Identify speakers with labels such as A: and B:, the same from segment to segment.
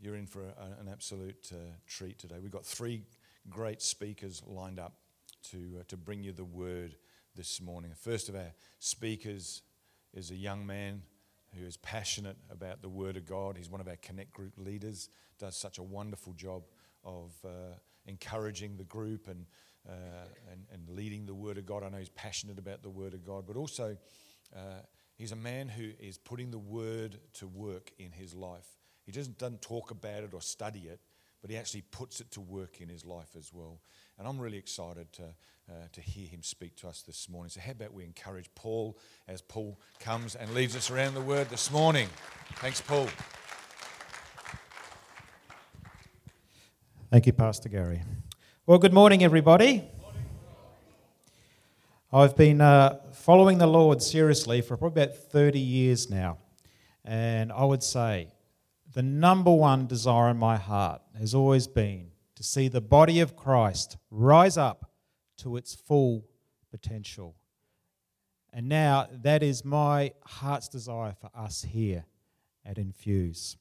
A: you're in for a, an absolute uh, treat today. We've got three great speakers lined up to, uh, to bring you the word this morning. The first of our speakers is a young man who is passionate about the word of God. He's one of our Connect group leaders, does such a wonderful job of uh, encouraging the group and, uh, and, and, leading the word of God. I know he's passionate about the word of God, but also uh, he's a man who is putting the word to work in his life. He doesn't, doesn't talk about it or study it, but he actually puts it to work in his life as well. And I'm really excited to, uh, to hear him speak to us this morning. So, how about we encourage Paul as Paul comes and leads us around the word this morning? Thanks, Paul.
B: Thank you, Pastor Gary. Well, good morning, everybody. I've been uh, following the Lord seriously for probably about 30 years now. And I would say the number one desire in my heart has always been to see the body of Christ rise up to its full potential. And now that is my heart's desire for us here at Infuse.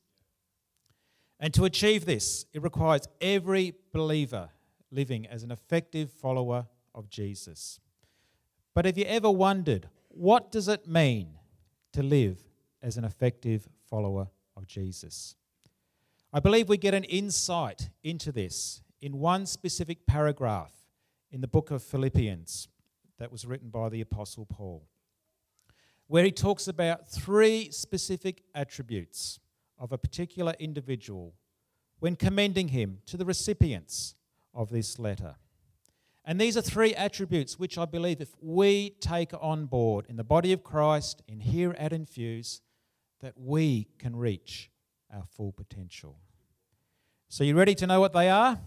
B: And to achieve this, it requires every believer living as an effective follower of Jesus. But have you ever wondered what does it mean to live as an effective follower of Jesus. I believe we get an insight into this in one specific paragraph in the book of Philippians that was written by the Apostle Paul, where he talks about three specific attributes of a particular individual when commending him to the recipients of this letter. And these are three attributes which I believe if we take on board in the body of Christ, in here at Infuse, that we can reach our full potential. So, you ready to know what they are?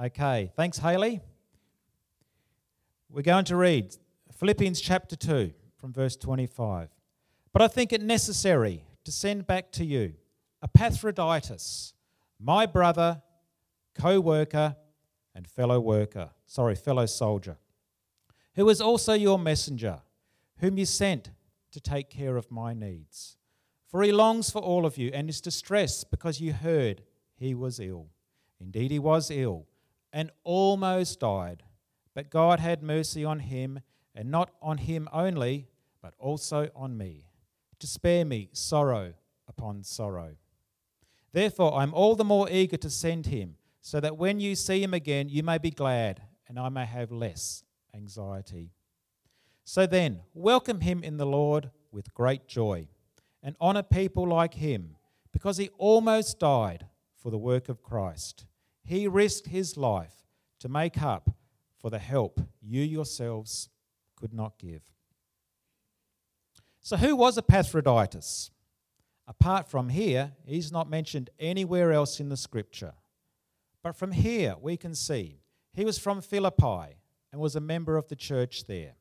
B: Okay, thanks, Haley. We're going to read Philippians chapter 2 from verse 25. But I think it necessary to send back to you Epaphroditus, my brother, co worker, and fellow worker, sorry, fellow soldier, who is also your messenger, whom you sent to take care of my needs. For he longs for all of you and is distressed because you heard he was ill. Indeed, he was ill and almost died. But God had mercy on him, and not on him only, but also on me, to spare me sorrow upon sorrow. Therefore, I'm all the more eager to send him, so that when you see him again, you may be glad, and I may have less anxiety. So then, welcome him in the Lord with great joy and honor people like him because he almost died for the work of Christ. He risked his life to make up for the help you yourselves could not give. So, who was Epaphroditus? Apart from here, he's not mentioned anywhere else in the scripture. But from here, we can see he was from Philippi and was a member of the church there.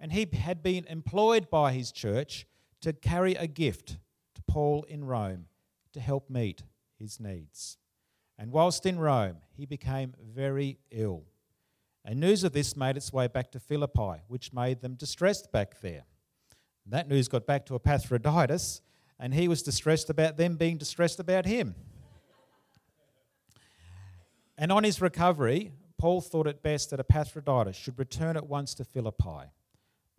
B: And he had been employed by his church to carry a gift to Paul in Rome to help meet his needs. And whilst in Rome, he became very ill. And news of this made its way back to Philippi, which made them distressed back there. That news got back to Epaphroditus, and he was distressed about them being distressed about him. and on his recovery, Paul thought it best that Epaphroditus should return at once to Philippi,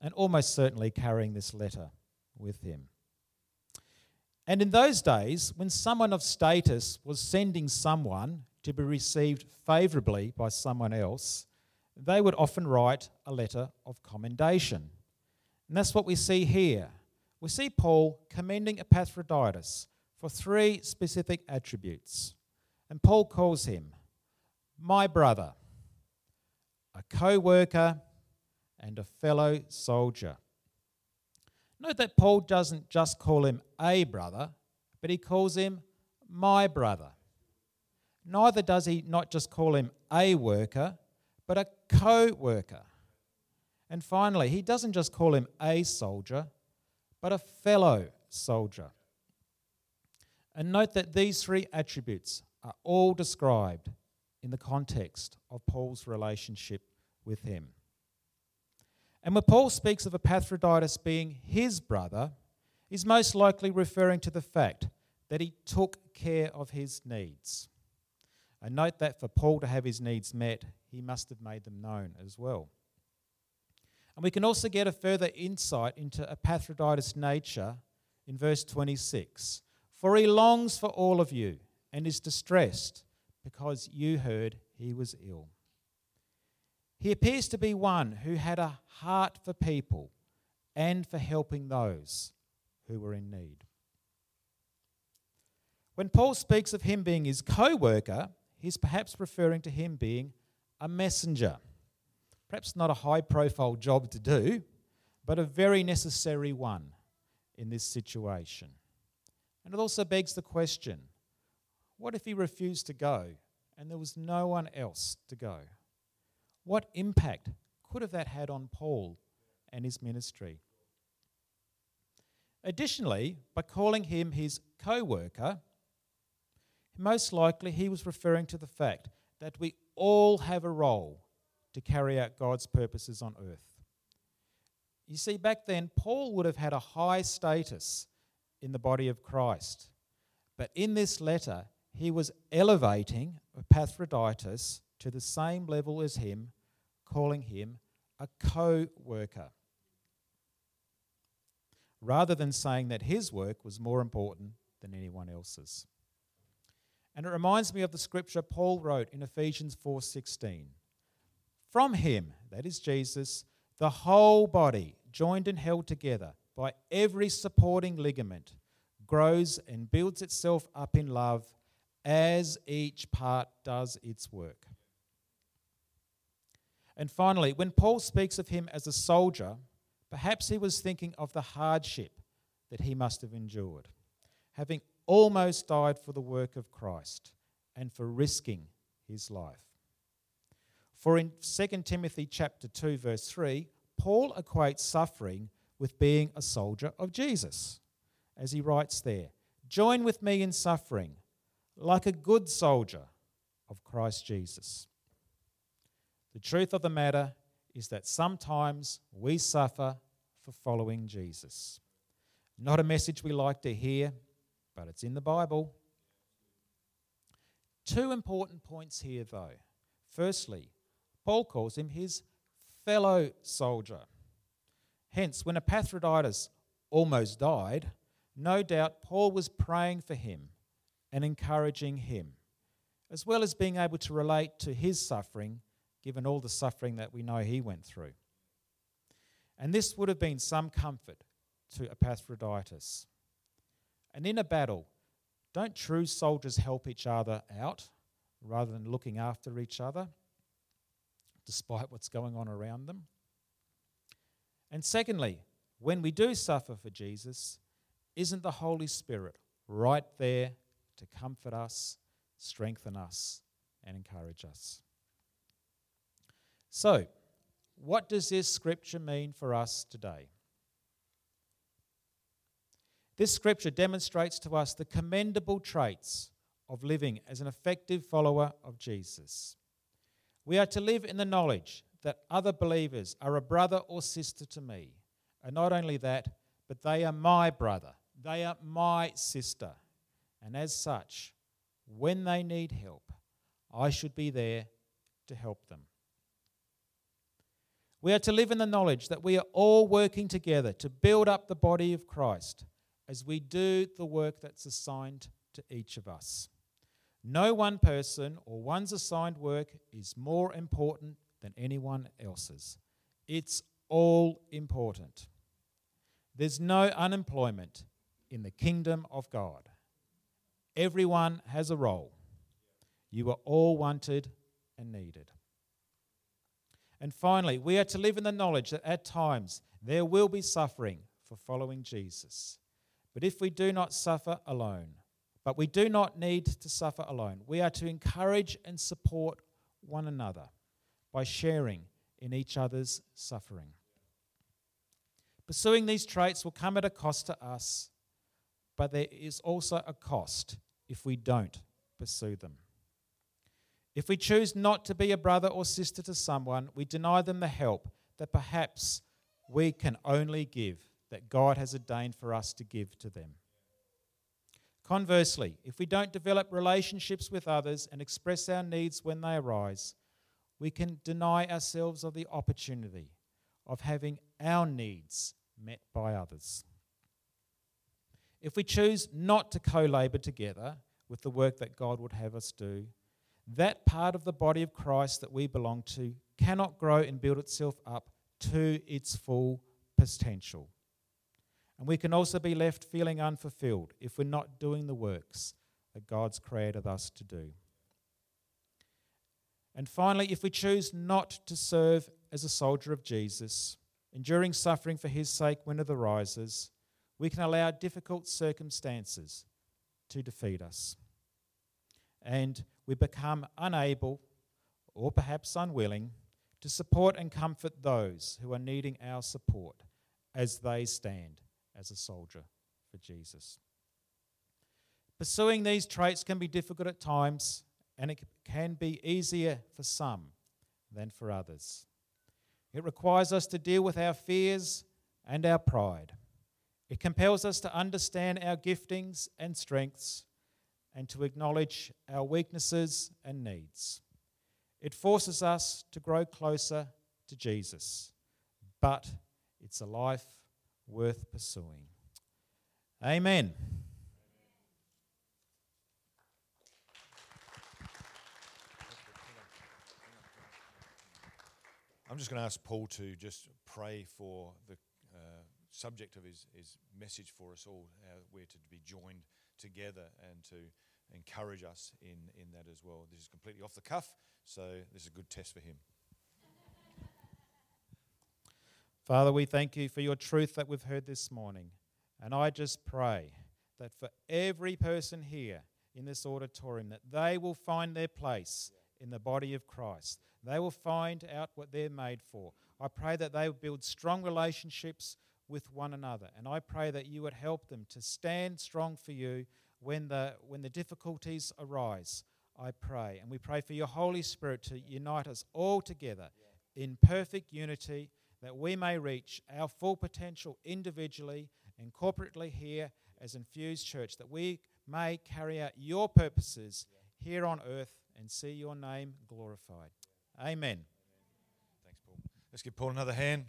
B: and almost certainly carrying this letter with him. And in those days, when someone of status was sending someone to be received favourably by someone else, they would often write a letter of commendation. And that's what we see here. We see Paul commending Epaphroditus for three specific attributes. And Paul calls him my brother, a co worker, and a fellow soldier. Note that Paul doesn't just call him a brother, but he calls him my brother. Neither does he not just call him a worker, but a co worker. And finally, he doesn't just call him a soldier, but a fellow soldier. And note that these three attributes are all described in the context of Paul's relationship with him. And when Paul speaks of Epaphroditus being his brother, he's most likely referring to the fact that he took care of his needs. And note that for Paul to have his needs met, he must have made them known as well. And we can also get a further insight into Epaphroditus' nature in verse 26. For he longs for all of you and is distressed because you heard he was ill. He appears to be one who had a heart for people and for helping those who were in need. When Paul speaks of him being his co worker, he's perhaps referring to him being a messenger. Perhaps not a high profile job to do, but a very necessary one in this situation. And it also begs the question what if he refused to go and there was no one else to go? What impact could have that had on Paul and his ministry? Additionally, by calling him his co worker, most likely he was referring to the fact that we all have a role to carry out God's purposes on earth. You see, back then, Paul would have had a high status in the body of Christ. But in this letter, he was elevating Epaphroditus to the same level as him, calling him a co worker. Rather than saying that his work was more important than anyone else's. And it reminds me of the scripture Paul wrote in Ephesians 4:16. From him, that is Jesus, the whole body, joined and held together by every supporting ligament, grows and builds itself up in love as each part does its work. And finally, when Paul speaks of him as a soldier, perhaps he was thinking of the hardship that he must have endured, having almost died for the work of Christ and for risking his life. For in 2 Timothy chapter 2 verse 3, Paul equates suffering with being a soldier of Jesus. As he writes there, join with me in suffering like a good soldier of Christ Jesus. The truth of the matter is that sometimes we suffer for following Jesus. Not a message we like to hear, but it's in the Bible. Two important points here, though. Firstly, Paul calls him his fellow soldier. Hence, when Epaphroditus almost died, no doubt Paul was praying for him and encouraging him, as well as being able to relate to his suffering, given all the suffering that we know he went through. And this would have been some comfort to Epaphroditus. And in a battle, don't true soldiers help each other out rather than looking after each other, despite what's going on around them? And secondly, when we do suffer for Jesus, isn't the Holy Spirit right there to comfort us, strengthen us, and encourage us? So, what does this scripture mean for us today? This scripture demonstrates to us the commendable traits of living as an effective follower of Jesus. We are to live in the knowledge that other believers are a brother or sister to me. And not only that, but they are my brother, they are my sister. And as such, when they need help, I should be there to help them. We are to live in the knowledge that we are all working together to build up the body of Christ as we do the work that's assigned to each of us. No one person or one's assigned work is more important than anyone else's. It's all important. There's no unemployment in the kingdom of God. Everyone has a role. You are all wanted and needed. And finally, we are to live in the knowledge that at times there will be suffering for following Jesus. But if we do not suffer alone, but we do not need to suffer alone, we are to encourage and support one another by sharing in each other's suffering. Pursuing these traits will come at a cost to us, but there is also a cost if we don't pursue them. If we choose not to be a brother or sister to someone, we deny them the help that perhaps we can only give that God has ordained for us to give to them. Conversely, if we don't develop relationships with others and express our needs when they arise, we can deny ourselves of the opportunity of having our needs met by others. If we choose not to co labor together with the work that God would have us do, that part of the body of Christ that we belong to cannot grow and build itself up to its full potential. And we can also be left feeling unfulfilled if we're not doing the works that God's created us to do. And finally, if we choose not to serve as a soldier of Jesus, enduring suffering for his sake when it arises, we can allow difficult circumstances to defeat us. And we become unable, or perhaps unwilling, to support and comfort those who are needing our support as they stand as a soldier for Jesus. Pursuing these traits can be difficult at times, and it can be easier for some than for others. It requires us to deal with our fears and our pride. It compels us to understand our giftings and strengths and to acknowledge our weaknesses and needs. It forces us to grow closer to Jesus, but it's a life worth pursuing. Amen.
A: I'm just going to ask Paul to just pray for the uh, subject of his, his message for us all, how we're to be joined together and to encourage us in, in that as well. This is completely off the cuff, so this is a good test for him.
B: Father, we thank you for your truth that we've heard this morning. And I just pray that for every person here in this auditorium, that they will find their place in the body of Christ. They will find out what they're made for. I pray that they will build strong relationships with one another. And I pray that you would help them to stand strong for you when the, when the difficulties arise. I pray. And we pray for your Holy Spirit to unite us all together in perfect unity that we may reach our full potential individually and corporately here as Infused Church, that we may carry out your purposes here on earth and see your name glorified. Amen.
A: Thanks, Paul. Let's give Paul another hand.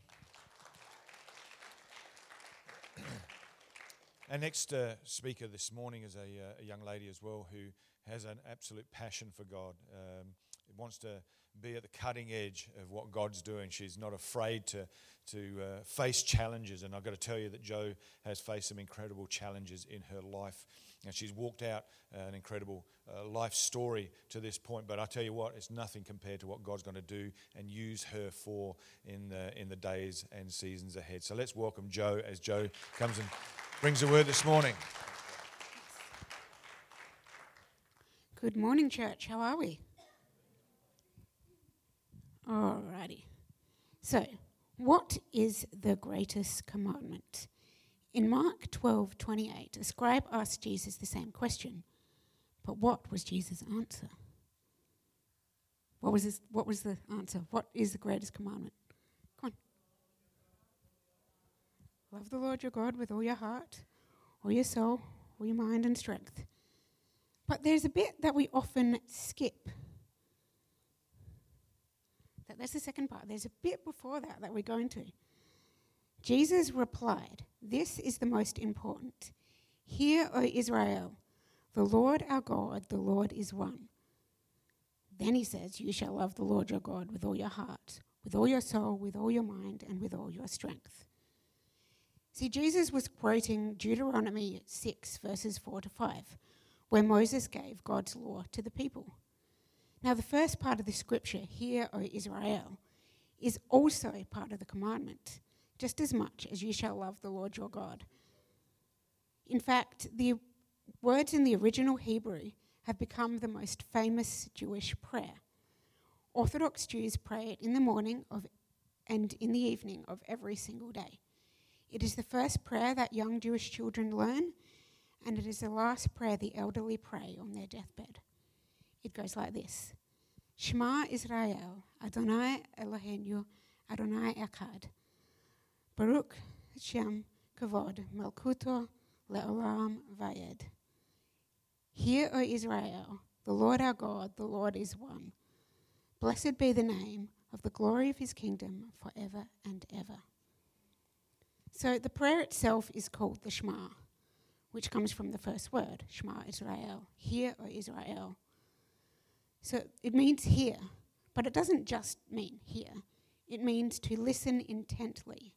A: Our next uh, speaker this morning is a, uh, a, young lady as well who has an absolute passion for God. Um, wants to be at the cutting edge of what God's doing. She's not afraid to, to uh, face challenges. And I've got to tell you that Joe has faced some incredible challenges in her life. And she's walked out an incredible uh, life story to this point. But I tell you what, it's nothing compared to what God's going to do and use her for in the, in the days and seasons ahead. So let's welcome Joe as Joe comes and brings the word this morning.
C: Good morning, church. How are we? Alrighty. So, what is the greatest commandment? In Mark 12 28, the scribe asked Jesus the same question. But what was Jesus' answer? What was, his, what was the answer? What is the greatest commandment? Come on. Love the Lord your God with all your heart, all your soul, all your mind and strength. But there's a bit that we often skip that, that's the second part. There's a bit before that that we're going to. Jesus replied, This is the most important. Hear, O Israel, the Lord our God, the Lord is one. Then he says, You shall love the Lord your God with all your heart, with all your soul, with all your mind, and with all your strength. See, Jesus was quoting Deuteronomy 6, verses 4 to 5, where Moses gave God's law to the people. Now, the first part of the scripture, Hear, O Israel, is also a part of the commandment, just as much as you shall love the Lord your God. In fact, the words in the original Hebrew have become the most famous Jewish prayer. Orthodox Jews pray it in the morning of, and in the evening of every single day. It is the first prayer that young Jewish children learn, and it is the last prayer the elderly pray on their deathbed. It goes like this Shema Israel, Adonai Eloheinu, Adonai Echad. Baruch Shem Kavod, Malkuto Leolam Vayed. Hear, O Israel, the Lord our God, the Lord is one. Blessed be the name of the glory of his kingdom forever and ever. So the prayer itself is called the Shema, which comes from the first word, Shema Israel. Hear, O Israel. So it means hear, but it doesn't just mean hear. It means to listen intently.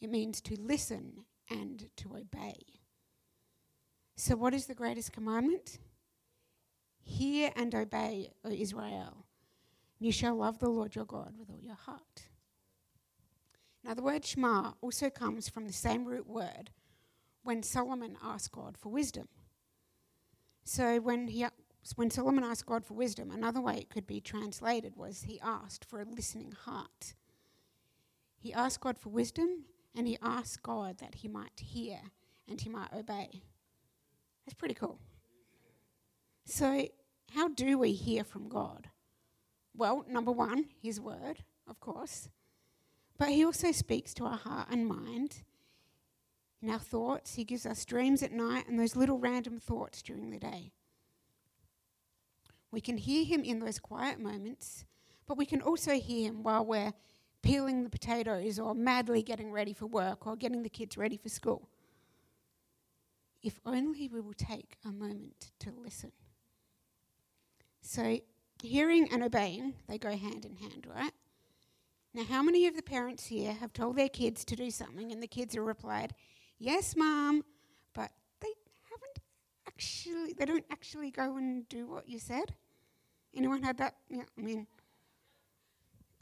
C: It means to listen and to obey. So, what is the greatest commandment? Hear and obey, O Israel. You shall love the Lord your God with all your heart. Now, the word Shema also comes from the same root word when Solomon asked God for wisdom. So, when, he, when Solomon asked God for wisdom, another way it could be translated was he asked for a listening heart. He asked God for wisdom and he asked God that he might hear and he might obey. That's pretty cool. So, how do we hear from God? Well, number one, His Word, of course. But He also speaks to our heart and mind. In our thoughts, He gives us dreams at night and those little random thoughts during the day. We can hear Him in those quiet moments, but we can also hear Him while we're peeling the potatoes or madly getting ready for work or getting the kids ready for school if only we will take a moment to listen. So, hearing and obeying, they go hand in hand, right? Now, how many of the parents here have told their kids to do something and the kids have replied, Yes, mom, but they haven't actually, they don't actually go and do what you said? Anyone had that? Yeah, I mean,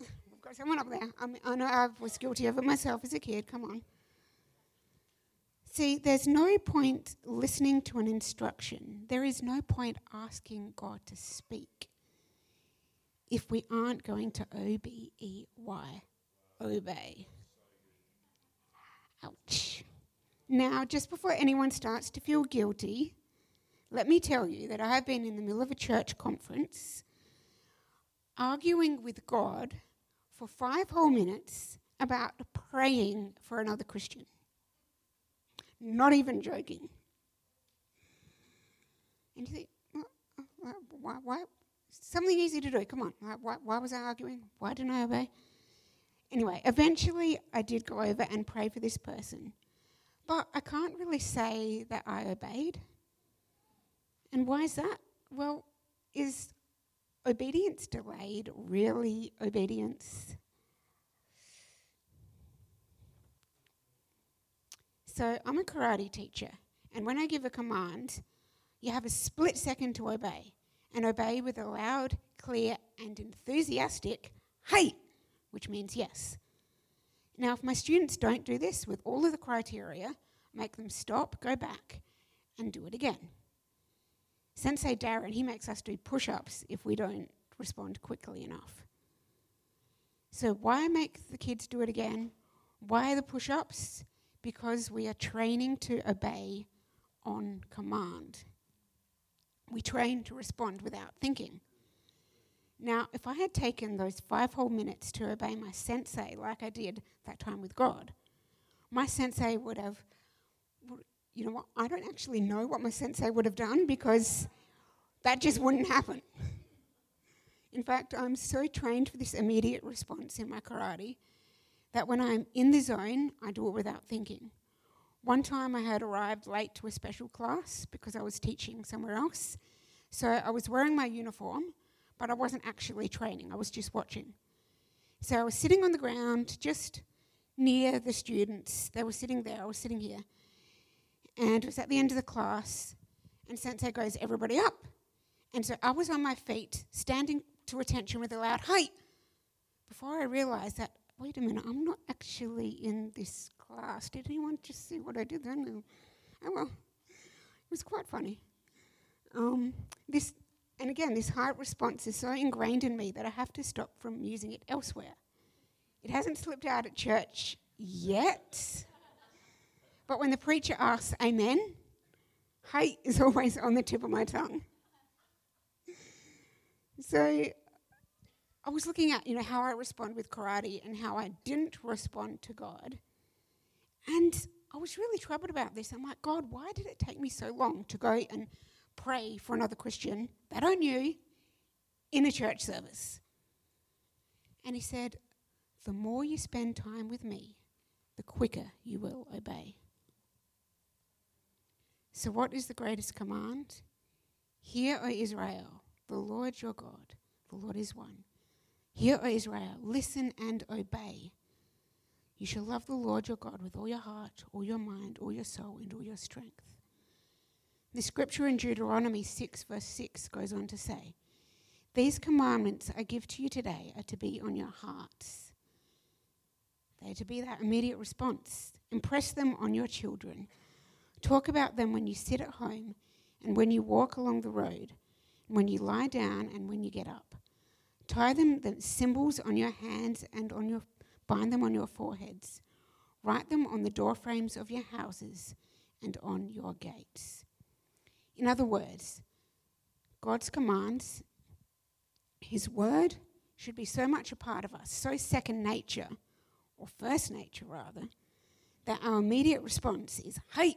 C: we've got someone up there. I, mean, I know I was guilty of it myself as a kid, come on. See, there's no point listening to an instruction. There is no point asking God to speak if we aren't going to O B E Y, obey. Ouch. Now, just before anyone starts to feel guilty, let me tell you that I have been in the middle of a church conference arguing with God for five whole minutes about praying for another Christian. Not even joking. And you think, uh, why, why? Something easy to do. Come on. Why, why was I arguing? Why didn't I obey? Anyway, eventually I did go over and pray for this person. But I can't really say that I obeyed. And why is that? Well, is obedience delayed really obedience? So I'm a karate teacher, and when I give a command, you have a split second to obey, and obey with a loud, clear, and enthusiastic hey, which means yes. Now, if my students don't do this with all of the criteria, make them stop, go back, and do it again. Sensei Darren, he makes us do push ups if we don't respond quickly enough. So, why make the kids do it again? Why the push ups? because we are training to obey on command. We train to respond without thinking. Now, if I had taken those five whole minutes to obey my sensei like I did that time with God, my sensei would have, you know what, I don't actually know what my sensei would have done because that just wouldn't happen. In fact, I'm so trained for this immediate response in my karate that when I'm in the zone, I do it without thinking. One time I had arrived late to a special class because I was teaching somewhere else. So I was wearing my uniform, but I wasn't actually training, I was just watching. So I was sitting on the ground just near the students. They were sitting there, I was sitting here. And it was at the end of the class, and Sensei goes, Everybody up. And so I was on my feet, standing to attention with a loud, Hey! Before I realized that wait a minute, I'm not actually in this class. Did anyone just see what I did then? No. Oh, well, it was quite funny. Um, this, and again, this heart response is so ingrained in me that I have to stop from using it elsewhere. It hasn't slipped out at church yet. But when the preacher asks amen, hate is always on the tip of my tongue. So I was looking at, you know, how I respond with karate and how I didn't respond to God. And I was really troubled about this. I'm like, God, why did it take me so long to go and pray for another Christian that I knew in a church service. And he said, The more you spend time with me, the quicker you will obey. So, what is the greatest command? Hear, O Israel, the Lord your God, the Lord is one. Hear, O Israel, listen and obey. You shall love the Lord your God with all your heart, all your mind, all your soul, and all your strength. The scripture in Deuteronomy 6, verse 6 goes on to say, These commandments I give to you today are to be on your hearts. They are to be that immediate response. Impress them on your children. Talk about them when you sit at home and when you walk along the road, and when you lie down and when you get up. Tie them the symbols on your hands and on your bind them on your foreheads. Write them on the doorframes of your houses and on your gates. In other words, God's commands, His word, should be so much a part of us, so second nature, or first nature rather, that our immediate response is, hey,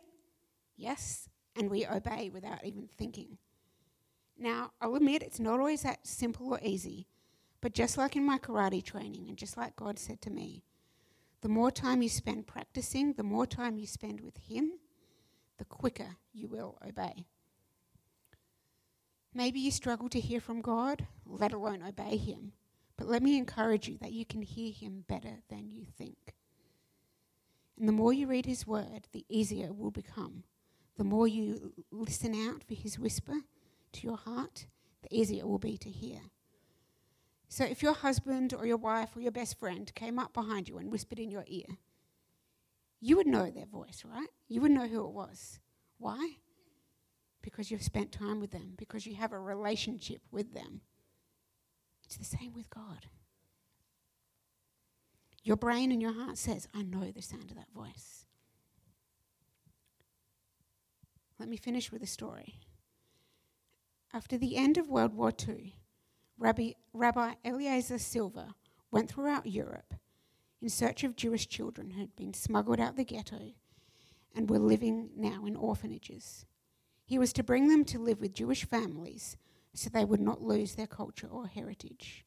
C: yes, and we obey without even thinking. Now, I'll admit it's not always that simple or easy, but just like in my karate training, and just like God said to me, the more time you spend practicing, the more time you spend with Him, the quicker you will obey. Maybe you struggle to hear from God, let alone obey Him, but let me encourage you that you can hear Him better than you think. And the more you read His Word, the easier it will become the more you listen out for his whisper to your heart, the easier it will be to hear. So if your husband or your wife or your best friend came up behind you and whispered in your ear, you would know their voice, right? You would know who it was. Why? Because you've spent time with them, because you have a relationship with them. It's the same with God. Your brain and your heart says, I know the sound of that voice. Let me finish with a story. After the end of World War II, Rabbi, Rabbi Eliezer Silver went throughout Europe in search of Jewish children who had been smuggled out the ghetto and were living now in orphanages. He was to bring them to live with Jewish families so they would not lose their culture or heritage.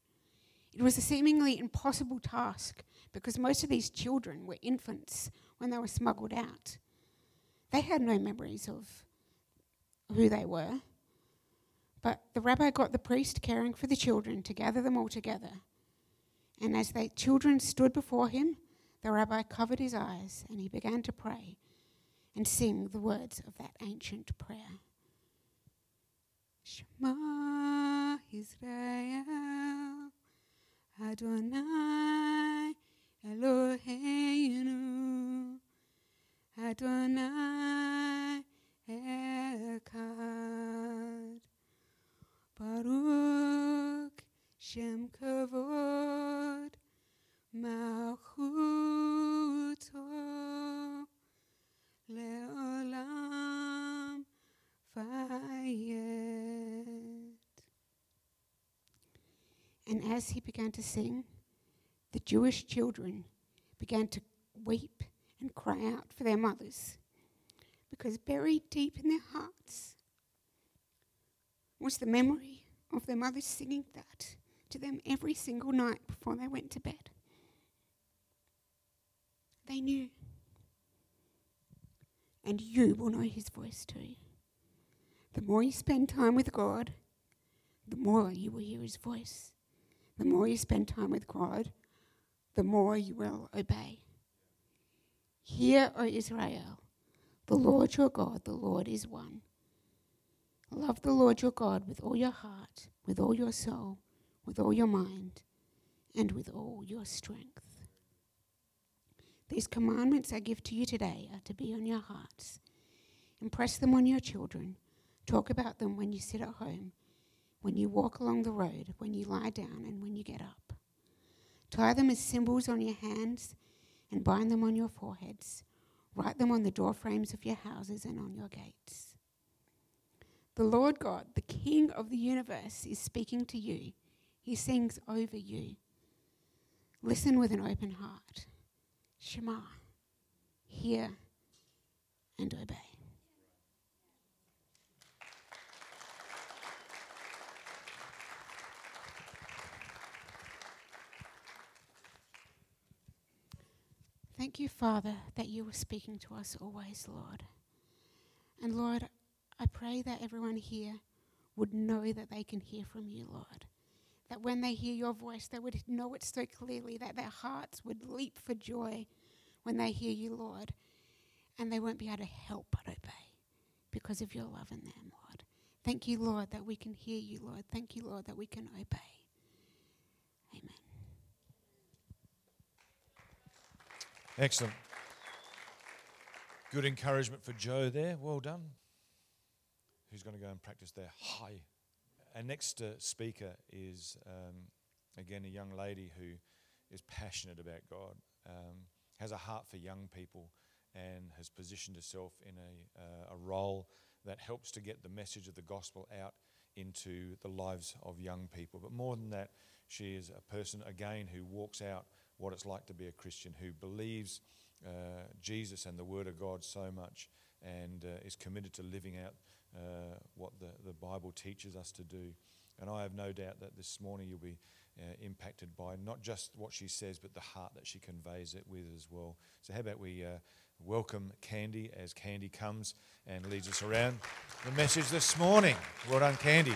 C: It was a seemingly impossible task because most of these children were infants when they were smuggled out. They had no memories of who they were. But the rabbi got the priest caring for the children to gather them all together. And as the children stood before him, the rabbi covered his eyes and he began to pray and sing the words of that ancient prayer. Shema Israel Adonai Eloheinu Adonai Echad Shem Kavod Malchuto Leolam Vayet And as he began to sing, the Jewish children began to weep and cry out for their mothers. Because buried deep in their hearts was the memory of their mothers singing that to them every single night before they went to bed. They knew. And you will know his voice too. The more you spend time with God, the more you will hear his voice. The more you spend time with God, the more you will obey. Hear, O Israel, the Lord your God, the Lord is one. Love the Lord your God with all your heart, with all your soul, with all your mind, and with all your strength. These commandments I give to you today are to be on your hearts. Impress them on your children. Talk about them when you sit at home, when you walk along the road, when you lie down, and when you get up. Tie them as symbols on your hands and bind them on your foreheads. Write them on the doorframes of your houses and on your gates. The Lord God, the King of the universe, is speaking to you. He sings over you. Listen with an open heart. Shema. Hear and obey. Thank you, Father, that you were speaking to us always, Lord. And Lord, I pray that everyone here would know that they can hear from you, Lord. That when they hear your voice, they would know it so clearly that their hearts would leap for joy when they hear you, Lord. And they won't be able to help but obey because of your love in them, Lord. Thank you, Lord, that we can hear you, Lord. Thank you, Lord, that we can obey. Amen.
A: Excellent. Good encouragement for Joe there. Well done. Who's going to go and practice their high? Our next uh, speaker is, um, again, a young lady who is passionate about God, um, has a heart for young people, and has positioned herself in a, uh, a role that helps to get the message of the gospel out into the lives of young people. But more than that, she is a person, again, who walks out what it's like to be a Christian, who believes uh, Jesus and the Word of God so much and uh, is committed to living out uh, what the, the Bible teaches us to do. And I have no doubt that this morning you'll be uh, impacted by not just what she says, but the heart that she conveys it with as well. So, how about we uh, welcome Candy as Candy comes and leads us around the message this morning? Well done, Candy.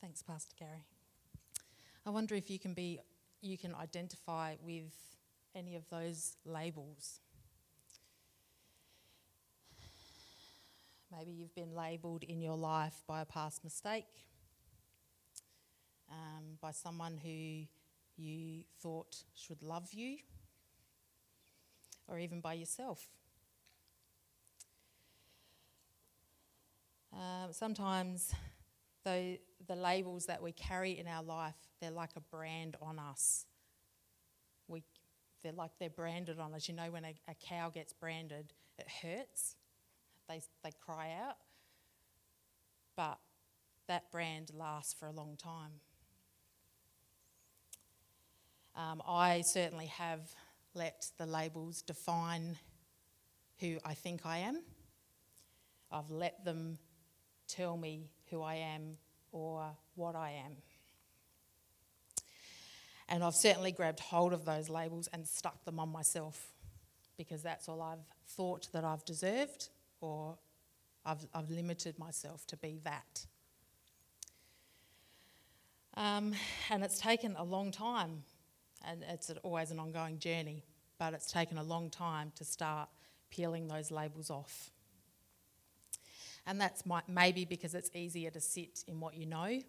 D: Thanks, Pastor Gary. I wonder if you can be, you can identify with any of those labels. Maybe you've been labelled in your life by a past mistake, um, by someone who you thought should love you, or even by yourself. Um, sometimes the labels that we carry in our life, they're like a brand on us. We, they're like they're branded on us. You know, when a, a cow gets branded, it hurts. They, they cry out. But that brand lasts for a long time. Um, I certainly have let the labels define who I think I am. I've let them tell me who I am or what I am. And I've certainly grabbed hold of those labels and stuck them on myself because that's all I've thought that I've deserved or I've, I've limited myself to be that. Um, and it's taken a long time, and it's always an ongoing journey, but it's taken a long time to start peeling those labels off. And that's my, maybe because it's easier to sit in what you know.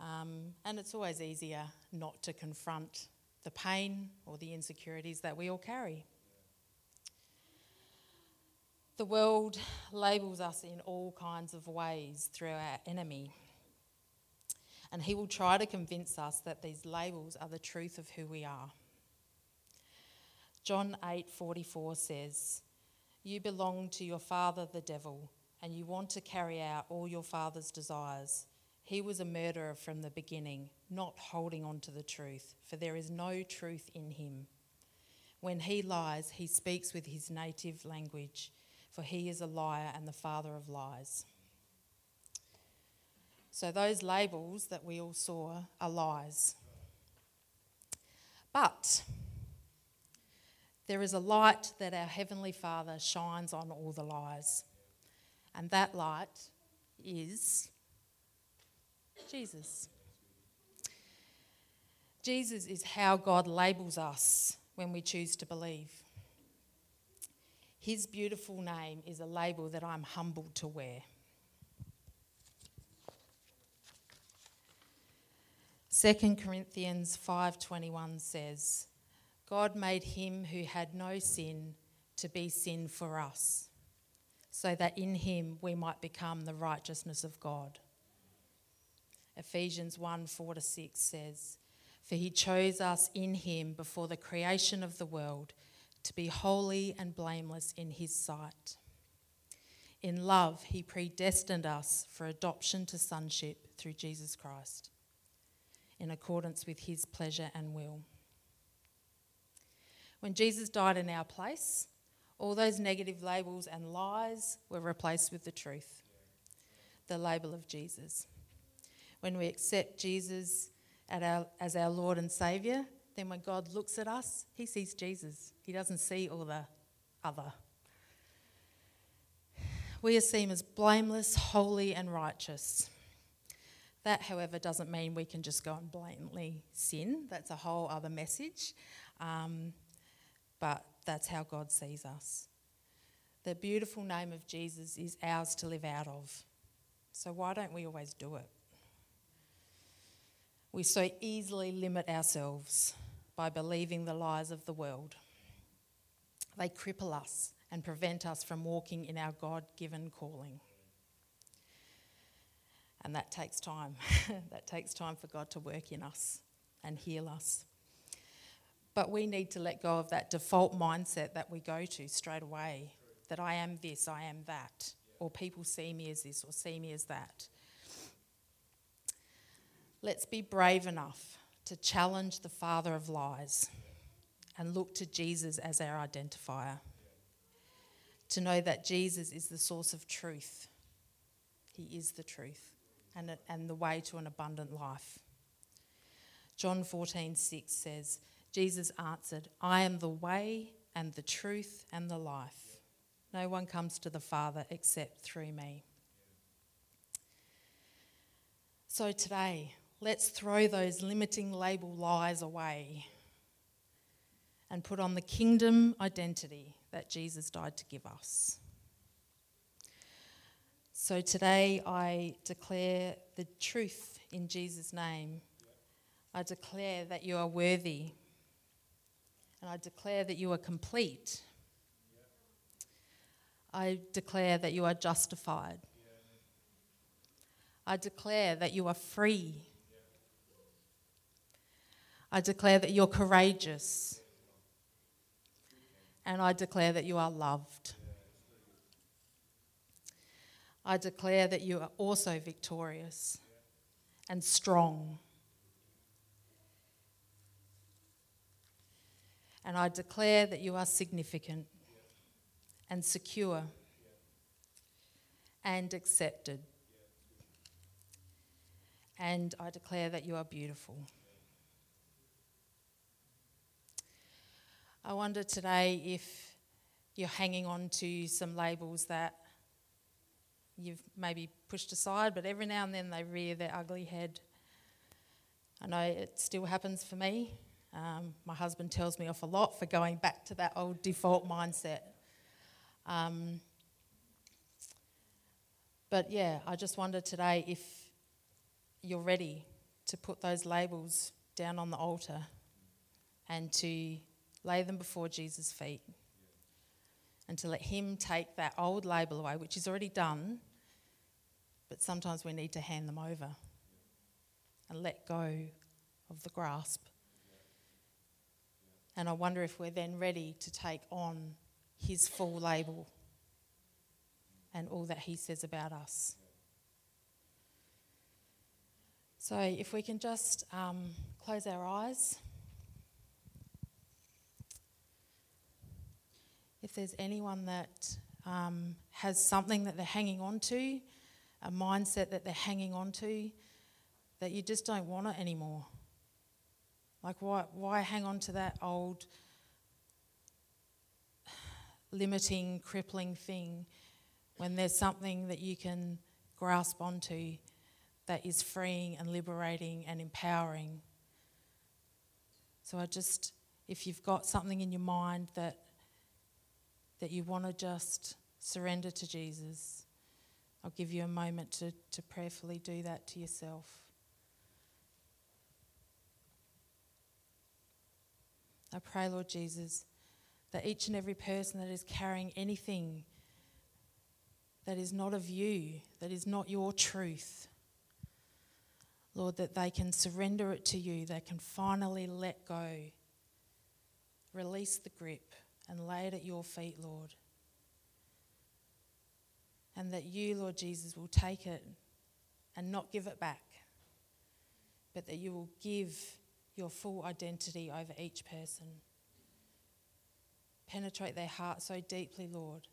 D: Um, and it's always easier not to confront the pain or the insecurities that we all carry. The world labels us in all kinds of ways through our enemy. And he will try to convince us that these labels are the truth of who we are. John 8:44 says, "You belong to your father the devil, and you want to carry out all your father's desires." He was a murderer from the beginning, not holding on to the truth, for there is no truth in him. When he lies, he speaks with his native language for he is a liar and the father of lies. So, those labels that we all saw are lies. But there is a light that our Heavenly Father shines on all the lies, and that light is Jesus. Jesus is how God labels us when we choose to believe. His beautiful name is a label that I'm humbled to wear. Second Corinthians 5:21 says, God made him who had no sin to be sin for us, so that in him we might become the righteousness of God. Ephesians 1 4 to 6 says, For he chose us in him before the creation of the world to be holy and blameless in his sight. In love, he predestined us for adoption to sonship through Jesus Christ, in accordance with his pleasure and will. When Jesus died in our place, all those negative labels and lies were replaced with the truth, the label of Jesus. When we accept Jesus our, as our Lord and Saviour, then when God looks at us, he sees Jesus. He doesn't see all the other. We are seen as blameless, holy, and righteous. That, however, doesn't mean we can just go and blatantly sin. That's a whole other message. Um, but that's how God sees us. The beautiful name of Jesus is ours to live out of. So why don't we always do it? We so easily limit ourselves by believing the lies of the world. They cripple us and prevent us from walking in our God given calling. And that takes time. that takes time for God to work in us and heal us. But we need to let go of that default mindset that we go to straight away that I am this, I am that, or people see me as this or see me as that. Let's be brave enough to challenge the father of lies and look to Jesus as our identifier. To know that Jesus is the source of truth. He is the truth and, and the way to an abundant life. John 14, 6 says, Jesus answered, I am the way and the truth and the life. No one comes to the Father except through me. So today, let's throw those limiting label lies away and put on the kingdom identity that Jesus died to give us. So today I declare the truth in Jesus' name. I declare that you are worthy. And I declare that you are complete. I declare that you are justified. I declare that you are free. I declare that you're courageous. And I declare that you are loved. I declare that you are also victorious and strong. And I declare that you are significant and secure and accepted. And I declare that you are beautiful. I wonder today if you're hanging on to some labels that you've maybe pushed aside, but every now and then they rear their ugly head. I know it still happens for me. Um, my husband tells me off a lot for going back to that old default mindset. Um, but yeah, I just wonder today if you're ready to put those labels down on the altar and to lay them before Jesus' feet and to let Him take that old label away, which is already done, but sometimes we need to hand them over and let go of the grasp. And I wonder if we're then ready to take on His full label and all that He says about us. So, if we can just um, close our eyes. If there's anyone that um, has something that they're hanging on to, a mindset that they're hanging on to, that you just don't want it anymore. Like, why, why hang on to that old limiting, crippling thing when there's something that you can grasp onto that is freeing and liberating and empowering? So, I just, if you've got something in your mind that that you want to just surrender to Jesus, I'll give you a moment to, to prayerfully do that to yourself. I pray, Lord Jesus, that each and every person that is carrying anything that is not of you, that is not your truth, Lord, that they can surrender it to you, they can finally let go, release the grip and lay it at your feet, Lord. And that you, Lord Jesus, will take it and not give it back, but that you will give your full identity over each person. Penetrate their heart so deeply, Lord,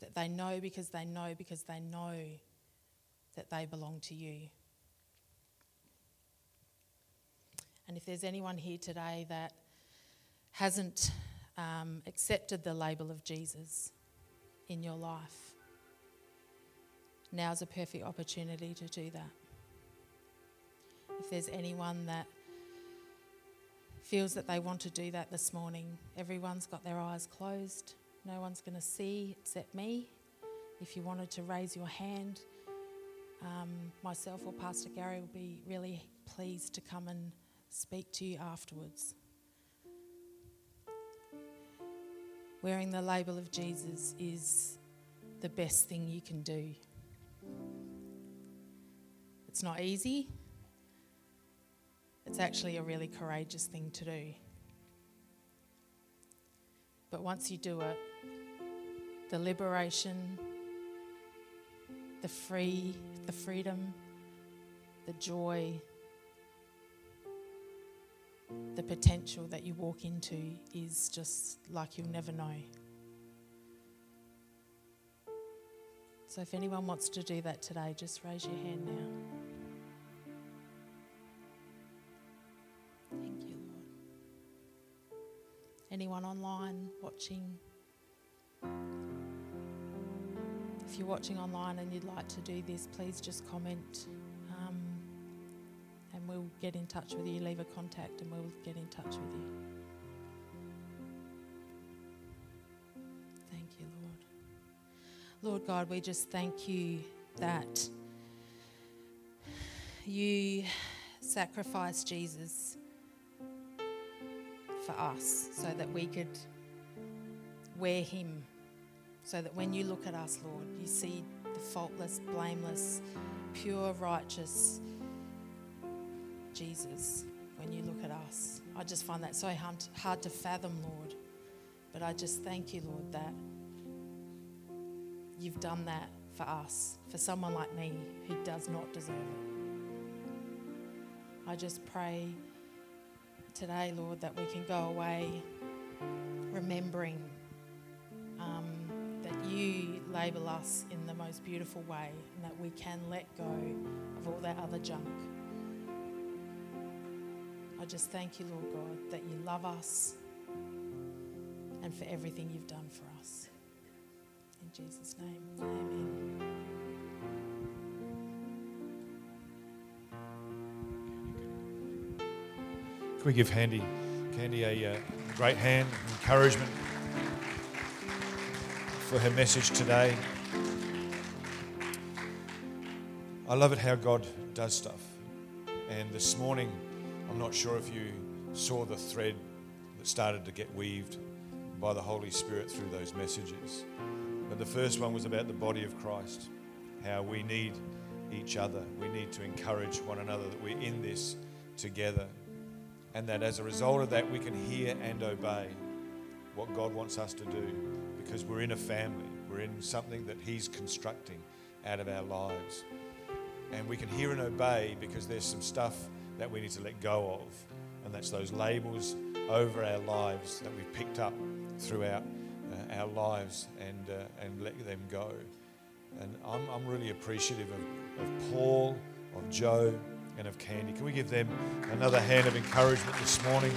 D: that they know because they know because they know that they belong to you. And if there's anyone here today that hasn't um, accepted the label of Jesus in your life, now's a perfect opportunity to do that. If there's anyone that feels that they want to do that this morning, everyone's got their eyes closed. No one's going to see except me. If you wanted to raise your hand, um, myself or Pastor Gary will be really pleased to come and speak to you afterwards. Wearing the label of Jesus is the best thing you can do. It's not easy, it's actually a really courageous thing to do. But once you do it, the liberation, the free, the freedom, the joy, the potential that you walk into is just like you'll never know. So if anyone wants to do that today, just raise your hand now. Thank you, Lord. Anyone online watching? If you're watching online and you'd like to do this, please just comment get in touch with you. Leave a contact and we'll get in touch with you. Thank you, Lord. Lord God, we just thank you that you sacrificed Jesus for us so that we could wear him. So that when you look at us, Lord, you see the faultless, blameless, pure, righteous Jesus when you look at us. I just find that so hard, to fathom, Lord. But I just thank you, Lord, that you've done that for us, for someone like me who does not deserve it. I just pray today, Lord, that we can go away remembering um, that you label us in the most beautiful way and that we can let go of all that other junk. I just thank you, Lord God, that you love us and for everything you've done for us. In Jesus' name, amen.
A: Can we give Handy, Candy a uh, great hand, encouragement for her message today? I love it how God does stuff. And this morning, I'm not sure if you saw the thread that started to get weaved by the Holy Spirit through those messages. But the first one was about the body of Christ, how we need each other. We need to encourage one another that we're in this together. And that as a result of that, we can hear and obey what God wants us to do because we're in a family. We're in something that He's constructing out of our lives. And we can hear and obey because there's some stuff that we need to let go of. And that's those labels over our lives that we've picked up throughout uh, our lives and, uh, and let them go. And I'm, I'm really appreciative of, of Paul, of Joe, and of Candy. Can we give them another hand of encouragement this morning?